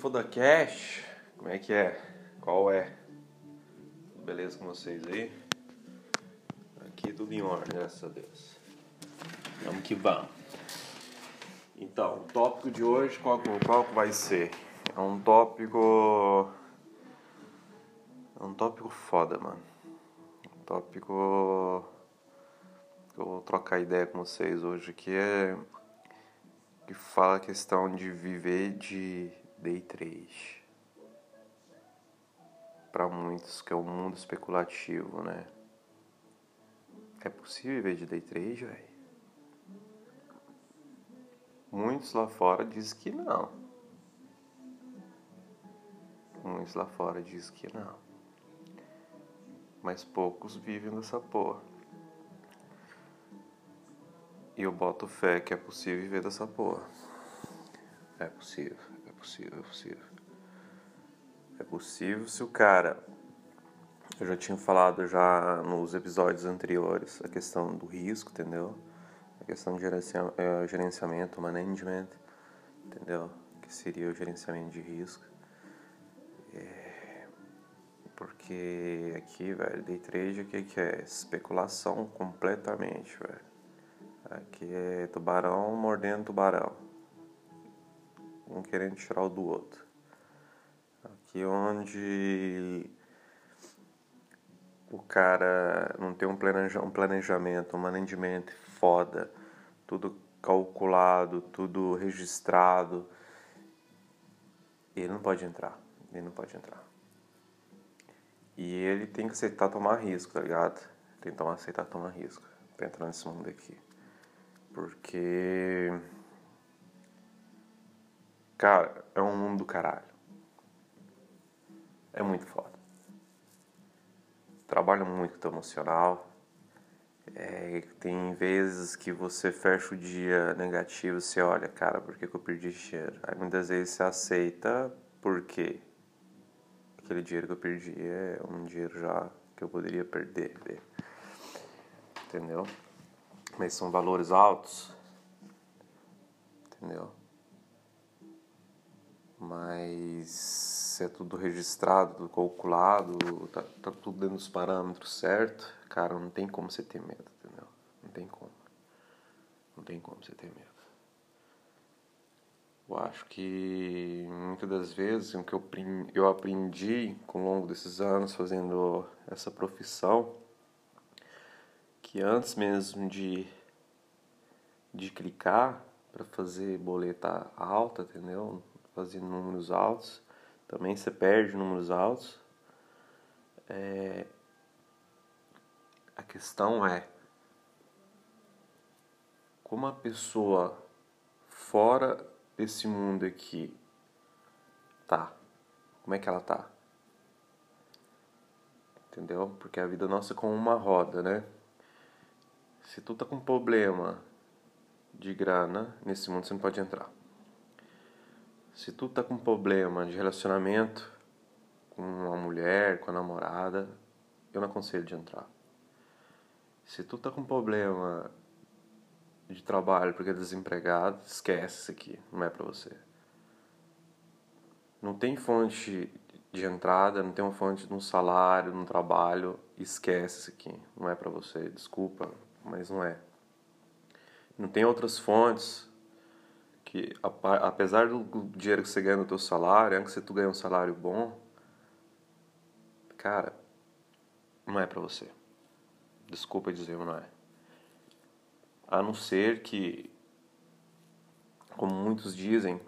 Foda Cash, como é que é? Qual é? Beleza com vocês aí? Aqui tudo em ordem, graças a Deus. Vamos que vamos. Então, o tópico de hoje, qual, qual vai ser? É um tópico. É um tópico foda, mano. Um tópico. que eu vou trocar ideia com vocês hoje, que é. que fala a questão de viver de day trade. Para muitos, que é o um mundo especulativo, né? É possível viver de day trade, velho? Muitos lá fora dizem que não. Muitos lá fora dizem que não. Mas poucos vivem dessa porra. E eu boto fé que é possível viver dessa porra. É possível, possível, é possível. É possível se o cara. Eu já tinha falado já nos episódios anteriores a questão do risco, entendeu? A questão de eh, gerenciamento, management, entendeu? Que seria o gerenciamento de risco. É... Porque aqui, velho, day trade, o que é? Especulação completamente, velho. Aqui é tubarão mordendo tubarão. Um querendo tirar o do outro. Aqui onde o cara não tem um planejamento, um management foda, tudo calculado, tudo registrado, ele não pode entrar. Ele não pode entrar. E ele tem que aceitar tomar risco, tá ligado? Tem que aceitar tomar risco pra entrar nesse mundo aqui. Porque. Cara, é um mundo do caralho. É muito foda. Trabalha muito com o emocional é, tem vezes que você fecha o dia negativo, você olha, cara, por que, que eu perdi dinheiro? Aí muitas vezes você aceita porque aquele dinheiro que eu perdi é um dinheiro já que eu poderia perder. Entendeu? Mas são valores altos. Entendeu? Mas é tudo registrado, tudo calculado, tá, tá tudo dentro dos parâmetros certo Cara, não tem como você ter medo, entendeu? Não tem como. Não tem como você ter medo. Eu acho que muitas das vezes o que eu, eu aprendi com o longo desses anos fazendo essa profissão, que antes mesmo de, de clicar para fazer boleta alta, entendeu? Fazer números altos, também você perde números altos. É, a questão é como a pessoa fora desse mundo aqui tá. Como é que ela tá? Entendeu? Porque a vida nossa é como uma roda, né? Se tu tá com problema de grana, nesse mundo você não pode entrar. Se tu tá com problema de relacionamento com uma mulher, com a namorada, eu não aconselho de entrar. Se tu tá com problema de trabalho porque é desempregado, esquece isso aqui, não é para você. Não tem fonte de entrada, não tem uma fonte de um salário, num trabalho, esquece isso aqui, não é para você, desculpa, mas não é. Não tem outras fontes que apesar do dinheiro que você ganha no teu salário, antes que tu ganha um salário bom, cara, não é para você. Desculpa dizer, não é. A não ser que, como muitos dizem,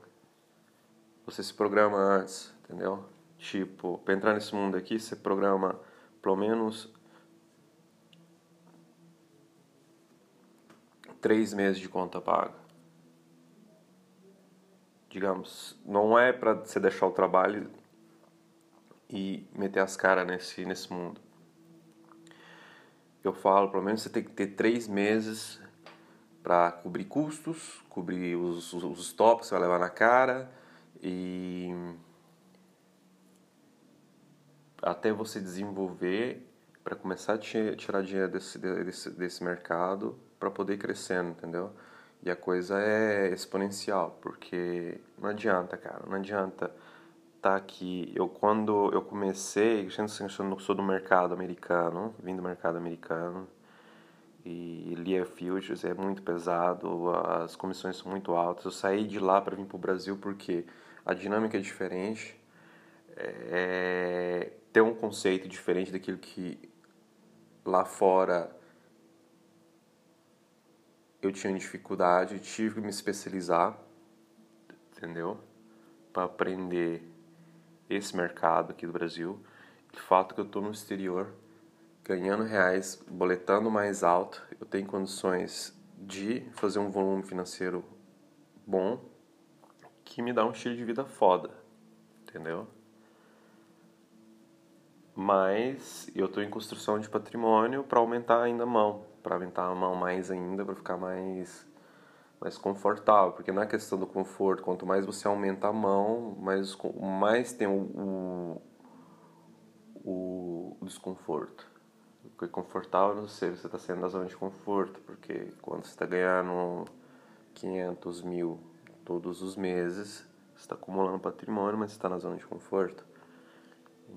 você se programa antes, entendeu? Tipo, para entrar nesse mundo aqui, você programa pelo menos três meses de conta paga. Digamos, não é para você deixar o trabalho e meter as caras nesse, nesse mundo eu falo, pelo menos você tem que ter três meses para cobrir custos, cobrir os, os, os tops que você vai levar na cara e até você desenvolver para começar a tirar dinheiro desse, desse, desse mercado para poder ir crescendo, entendeu? E a coisa é exponencial, porque não adianta, cara, não adianta tá aqui. Eu quando eu comecei, eu sou do mercado americano, vim do mercado americano. E lia futures é muito pesado, as comissões são muito altas. Eu saí de lá para vir para o Brasil porque a dinâmica é diferente. É, tem um conceito diferente daquilo que lá fora eu tinha dificuldade, tive que me especializar, entendeu? Para aprender esse mercado aqui do Brasil. O fato que eu estou no exterior, ganhando reais, boletando mais alto, eu tenho condições de fazer um volume financeiro bom que me dá um estilo de vida foda, entendeu? Mas eu estou em construção de patrimônio para aumentar ainda a mão, para aumentar a mão mais ainda, para ficar mais mais confortável, porque na questão do conforto, quanto mais você aumenta a mão, mais mais tem o, o, o desconforto. Porque confortável não sei, você está saindo da zona de conforto, porque quando você está ganhando 500 mil todos os meses, você está acumulando patrimônio, mas você está na zona de conforto.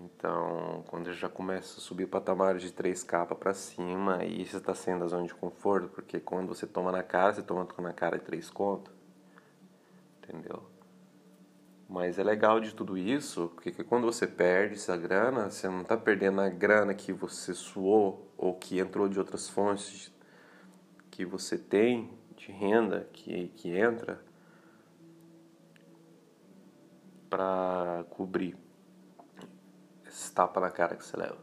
Então, quando já começa a subir patamares de 3K para cima, aí você está sendo a zona de conforto, porque quando você toma na cara, você toma na cara de 3 conto. Entendeu? Mas é legal de tudo isso, porque quando você perde essa grana, você não está perdendo a grana que você suou ou que entrou de outras fontes que você tem de renda que, que entra para cobrir esse tapa na cara que você leva.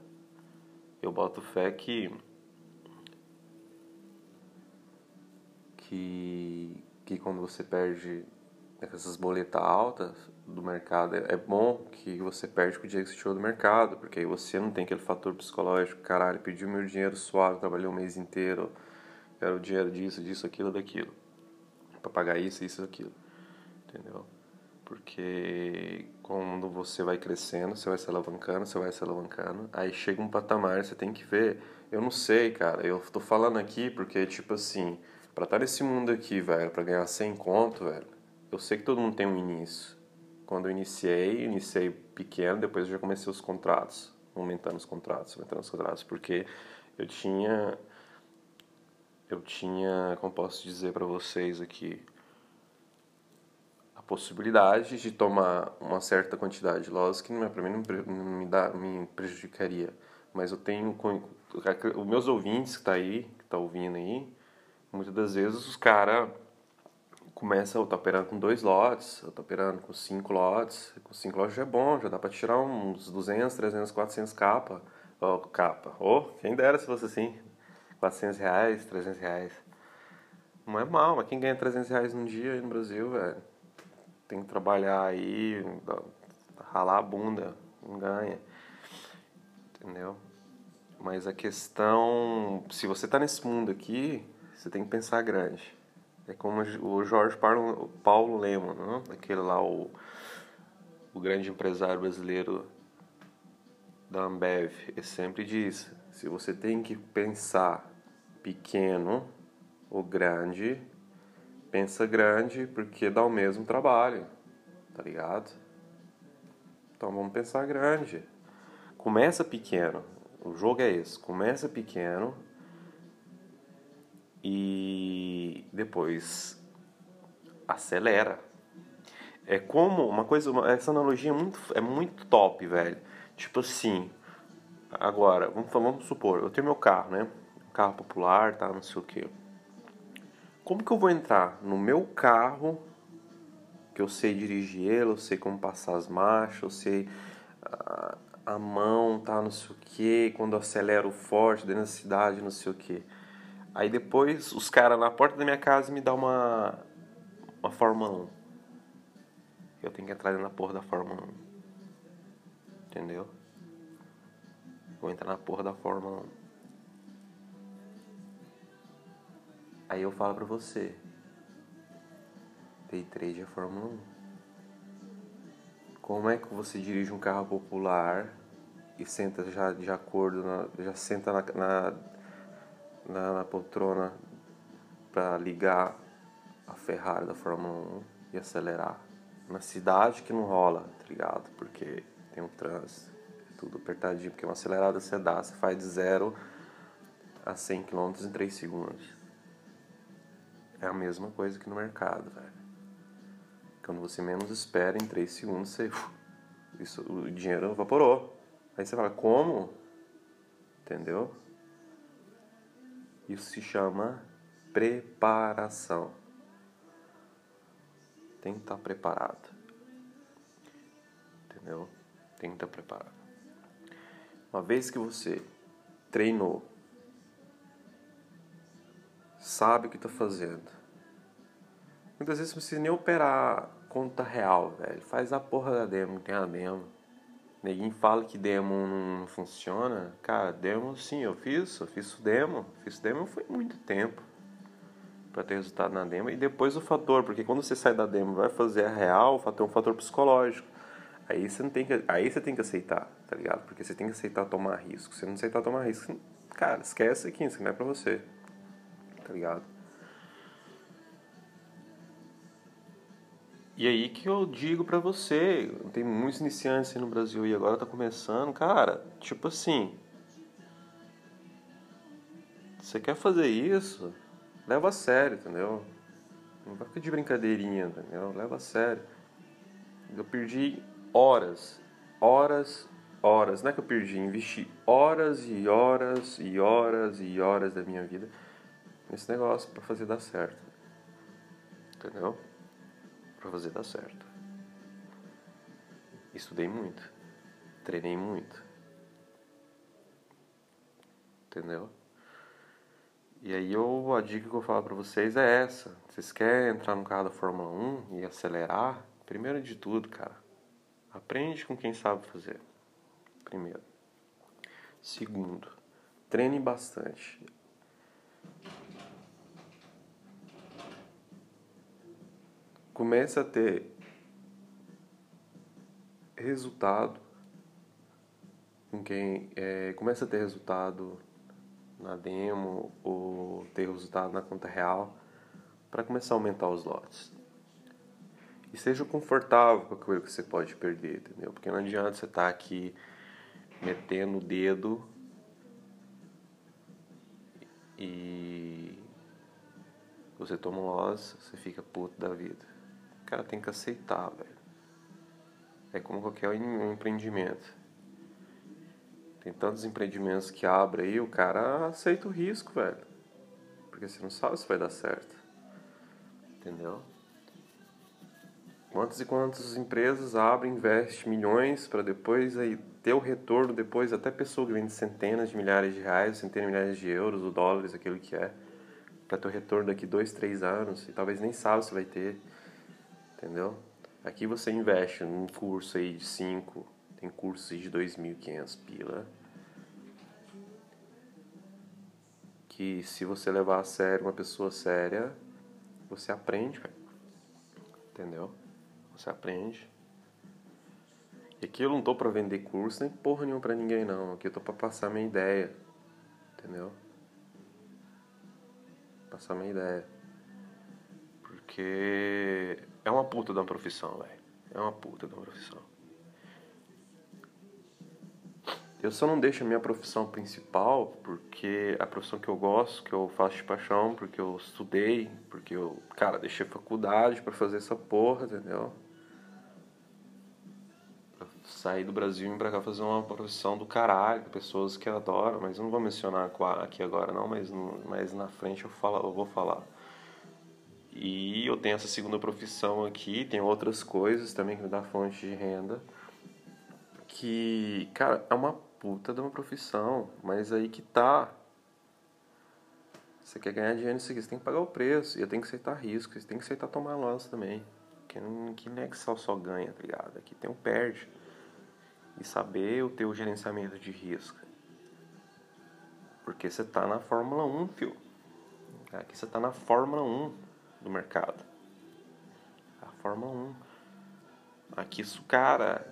Eu boto fé que. que, que quando você perde essas boletas altas do mercado, é bom que você perde com o dinheiro que você tirou do mercado, porque aí você não tem aquele fator psicológico, caralho, pediu meu dinheiro suave, trabalhei o mês inteiro, quero o dinheiro disso, disso, aquilo, daquilo, para pagar isso, isso, aquilo, entendeu? Porque quando você vai crescendo, você vai se alavancando, você vai se alavancando, aí chega um patamar, você tem que ver. Eu não sei, cara, eu tô falando aqui porque, tipo assim, pra estar nesse mundo aqui, velho, pra ganhar 100 conto, velho, eu sei que todo mundo tem um início. Quando eu iniciei, iniciei pequeno, depois eu já comecei os contratos, aumentando os contratos, aumentando os contratos, porque eu tinha. Eu tinha, como posso dizer para vocês aqui, possibilidade de tomar uma certa quantidade. Lógico que não é para mim não, me dá, me prejudicaria, mas eu tenho os meus ouvintes que tá aí, que tá ouvindo aí, muitas das vezes os cara começa eu tô operando com dois lotes, eu tô operando com cinco lotes, com cinco lotes já é bom, já dá para tirar uns 200, 300, 400 capa, oh, capa, oh, quem dera se fosse assim, 400 reais, 300 reais. Não é mal, mas quem ganha 300 reais num dia aí no Brasil, velho? Tem que trabalhar aí, ralar a bunda, não ganha. Entendeu? Mas a questão, se você está nesse mundo aqui, você tem que pensar grande. É como o Jorge Paulo, Paulo Lema, né? aquele lá, o, o grande empresário brasileiro da Ambev, ele sempre diz, se você tem que pensar pequeno ou grande, pensa grande porque dá o mesmo trabalho, tá ligado? Então vamos pensar grande. Começa pequeno. O jogo é esse. Começa pequeno e depois acelera. É como uma coisa, essa analogia é muito, é muito top, velho. Tipo assim, agora, vamos, vamos supor, eu tenho meu carro, né? carro popular, tá, não sei o que como que eu vou entrar no meu carro, que eu sei dirigir ele, eu sei como passar as marchas, eu sei a, a mão, tá, não sei o que, quando eu acelero forte dentro da cidade, não sei o que. Aí depois os caras na porta da minha casa me dão uma, uma Fórmula 1. Eu tenho que entrar na porra da Fórmula 1. Entendeu? Vou entrar na porra da Fórmula 1. Aí eu falo pra você, day trade é Fórmula 1. Como é que você dirige um carro popular e senta já de acordo, na, já senta na, na, na, na poltrona para ligar a Ferrari da Fórmula 1 e acelerar? Na cidade que não rola, ligado? Porque tem um trânsito, é tudo apertadinho, porque uma acelerada você dá, você faz de 0 a 100 km em 3 segundos. É a mesma coisa que no mercado, velho. Quando você menos espera, em 3 segundos você. Isso, o dinheiro evaporou. Aí você fala, como? Entendeu? Isso se chama preparação. Tem que estar preparado. Entendeu? Tem que estar preparado. Uma vez que você treinou, sabe o que está fazendo, muitas vezes não precisa nem operar conta real, velho. Faz a porra da demo, tem a demo. Ninguém fala que demo não funciona. Cara, demo sim, eu fiz, eu fiz demo. Fiz demo foi muito tempo para ter resultado na demo. E depois o fator, porque quando você sai da demo vai fazer a real, é um fator psicológico. Aí você não tem que, aí você tem que aceitar, tá ligado? Porque você tem que aceitar tomar risco. Se você não aceitar tomar risco, cara, esquece aqui, isso não é pra você. Tá ligado? E aí que eu digo pra você, tem muitos iniciantes aí no Brasil e agora tá começando, cara, tipo assim, você quer fazer isso, leva a sério, entendeu? Não vai ficar de brincadeirinha, entendeu? Leva a sério. Eu perdi horas, horas, horas, não é que eu perdi, investi horas e horas e horas e horas da minha vida nesse negócio para fazer dar certo. Entendeu? Para fazer dar certo. Estudei muito, treinei muito. Entendeu? E aí eu, a dica que eu falo para vocês é essa. Vocês querem entrar no carro da Fórmula 1 e acelerar? Primeiro de tudo, cara, aprende com quem sabe fazer. Primeiro. Segundo, treine bastante. Comece a ter resultado com quem é, começa a ter resultado na demo ou ter resultado na conta real para começar a aumentar os lotes. E seja confortável com aquilo que você pode perder, entendeu? Porque não adianta você estar tá aqui metendo o dedo e você toma um loss, você fica puto da vida. Cara tem que aceitar, velho. É como qualquer empreendimento. Tem tantos empreendimentos que abrem aí, o cara aceita o risco, velho. Porque você não sabe se vai dar certo. Entendeu? Quantas e quantas empresas abrem, investem milhões para depois aí ter o retorno depois, até pessoa que vende centenas de milhares de reais, centenas de milhares de euros ou dólares, aquilo que é, para ter o retorno daqui dois, três anos e talvez nem sabe se vai ter, entendeu? Aqui você investe num curso aí de cinco tem cursos de 2.500 pila. Que se você levar a sério uma pessoa séria, você aprende, cara. Entendeu? Você aprende. E aqui eu não tô pra vender curso nem porra nenhuma pra ninguém não. Aqui eu tô pra passar minha ideia. Entendeu? Passar minha ideia. Porque é uma puta da profissão, velho. É uma puta da profissão. Eu só não deixo a minha profissão principal porque a profissão que eu gosto, que eu faço de paixão, porque eu estudei, porque eu, cara, deixei faculdade para fazer essa porra, entendeu? Pra sair do Brasil e ir pra cá fazer uma profissão do caralho, pessoas que adoram, mas eu não vou mencionar aqui agora não, mas, mas na frente eu, falo, eu vou falar. E eu tenho essa segunda profissão aqui, tem outras coisas também que me dá fonte de renda. Que, cara, é uma puta de uma profissão, mas aí que tá. Você quer ganhar dinheiro nisso aqui, você tem que pagar o preço, e tenho que aceitar risco, você tem que aceitar tomar loss também. Que não, que não é que só, só ganha, tá ligado? Aqui tem um perde. E saber o teu gerenciamento de risco. Porque você tá na Fórmula 1, fio. Aqui você tá na Fórmula 1 do mercado. A Fórmula 1. Aqui isso, cara,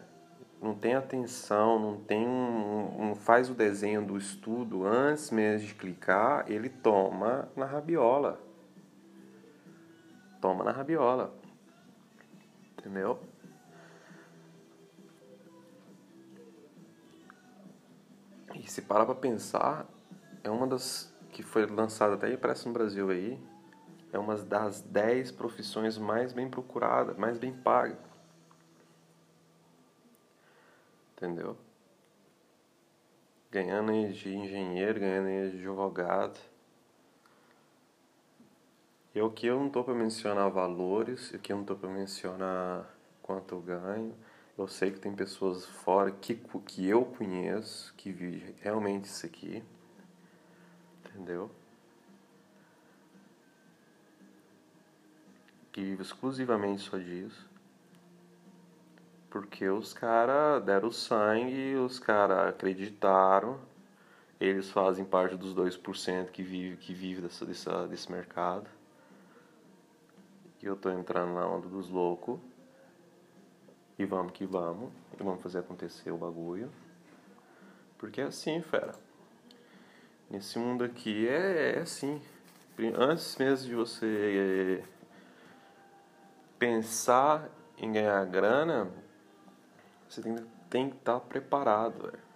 não tem atenção, não tem um, não faz o desenho do estudo antes mesmo de clicar, ele toma na rabiola. Toma na rabiola. Entendeu? E se parar pra pensar, é uma das que foi lançada até impressa no Brasil aí, é uma das 10 profissões mais bem procuradas, mais bem pagas. Entendeu? Ganhando de engenheiro, ganhando de advogado. E o que eu não tô para mencionar valores, o que eu não tô para mencionar quanto eu ganho. Eu sei que tem pessoas fora que, que eu conheço que vivem realmente isso aqui. Entendeu? Que vive exclusivamente só disso. Porque os caras deram sangue, os caras acreditaram. Eles fazem parte dos 2% que vive, que vive dessa, dessa, desse mercado. E eu tô entrando na onda dos loucos. E vamos que vamos. E vamos fazer acontecer o bagulho. Porque é assim, fera. Nesse mundo aqui é, é assim. Antes mesmo de você pensar em ganhar grana, você tem, tem que estar tá preparado, velho.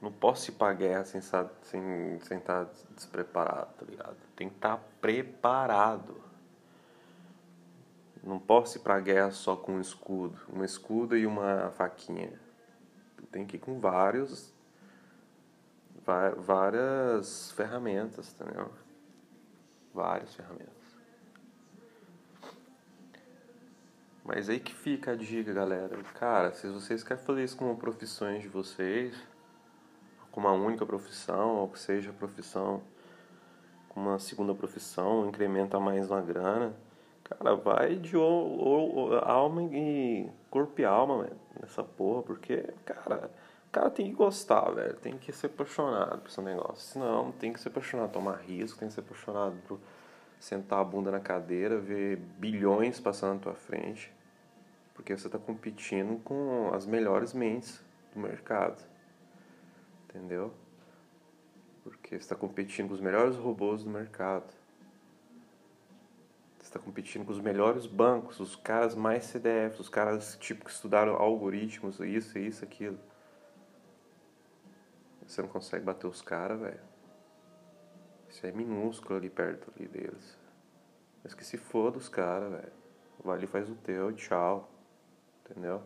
Não posso ir pra guerra sem, sem, sem estar tá despreparado, tá ligado? Tem que estar tá preparado. Não posso ir pra guerra só com um escudo. Um escudo e uma faquinha. Tem que ir com vários. Várias ferramentas, entendeu? Várias ferramentas. Mas aí que fica a dica, galera. Cara, se vocês querem fazer isso como profissões de vocês, como uma única profissão, ou que seja profissão com uma segunda profissão, incrementa mais uma grana Cara, vai de alma e corpo e alma, mano, nessa porra, porque, cara, o cara tem que gostar, velho, tem que ser apaixonado por esse negócio. Senão, tem que ser apaixonado, tomar risco, tem que ser apaixonado por sentar a bunda na cadeira, ver bilhões passando na tua frente, porque você tá competindo com as melhores mentes do mercado, entendeu? Porque você está competindo com os melhores robôs do mercado está competindo com os melhores bancos, os caras mais CDFs, os caras tipo que estudaram algoritmos, isso, isso, aquilo. Você não consegue bater os caras, velho. Isso é minúsculo ali perto ali deles. Mas que se foda os caras, velho. Vai ali faz o teu, tchau. Entendeu?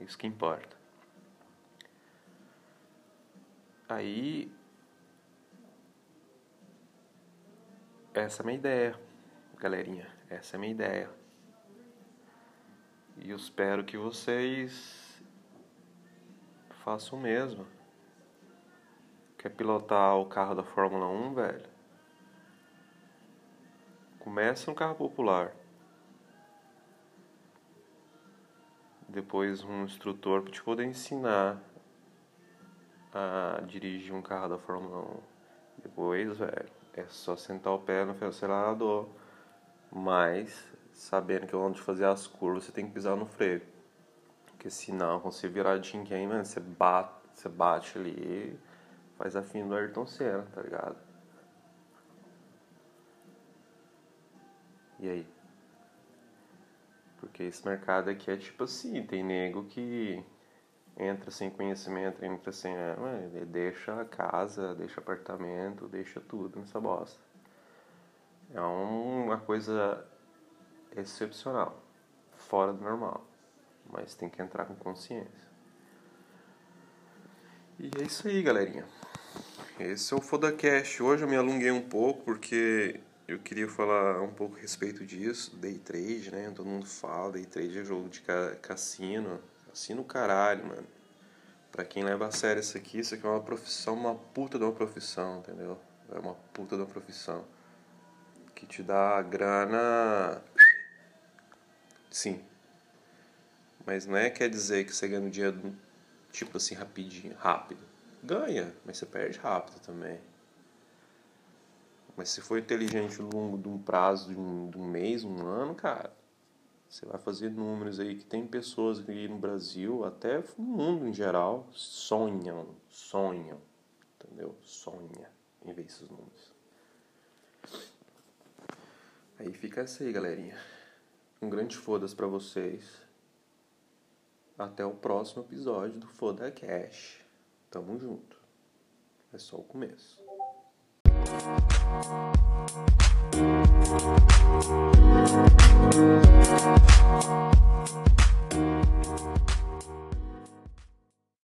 É isso que importa. Aí Essa é a minha ideia, galerinha. Essa é a minha ideia. E eu espero que vocês façam o mesmo. Quer pilotar o carro da Fórmula 1, velho? Começa um carro popular. Depois um instrutor para te poder ensinar a dirigir um carro da Fórmula 1. Depois, velho é só sentar o pé no acelerador, mas sabendo que onde fazer as curvas você tem que pisar no freio. Porque senão, quando você virar dinheiro, mano, você bate, você bate ali faz a fim do Ayrton Senna, tá ligado? E aí? Porque esse mercado aqui é tipo assim, tem nego que entra sem conhecimento, entra sem. É, deixa casa, deixa apartamento, deixa tudo nessa bosta. É uma coisa excepcional, fora do normal. Mas tem que entrar com consciência. E é isso aí, galerinha. Esse é o FodaCast. Hoje eu me alonguei um pouco porque eu queria falar um pouco a respeito disso, day trade, né? Todo mundo fala, day trade é jogo de cassino Assim no caralho, mano. Pra quem leva a sério isso aqui, isso aqui é uma profissão, uma puta de uma profissão, entendeu? É uma puta de uma profissão. Que te dá grana. Sim. Mas não é quer dizer que você ganha no dia tipo assim rapidinho, rápido. Ganha, mas você perde rápido também. Mas se for inteligente ao longo de um prazo de um, de um mês, um ano, cara, você vai fazer números aí que tem pessoas aqui no Brasil, até no mundo em geral, sonham, sonham, entendeu? Sonha em ver esses números. Aí fica essa aí, galerinha. Um grande foda-se pra vocês. Até o próximo episódio do Foda Cash. Tamo junto. É só o começo. Música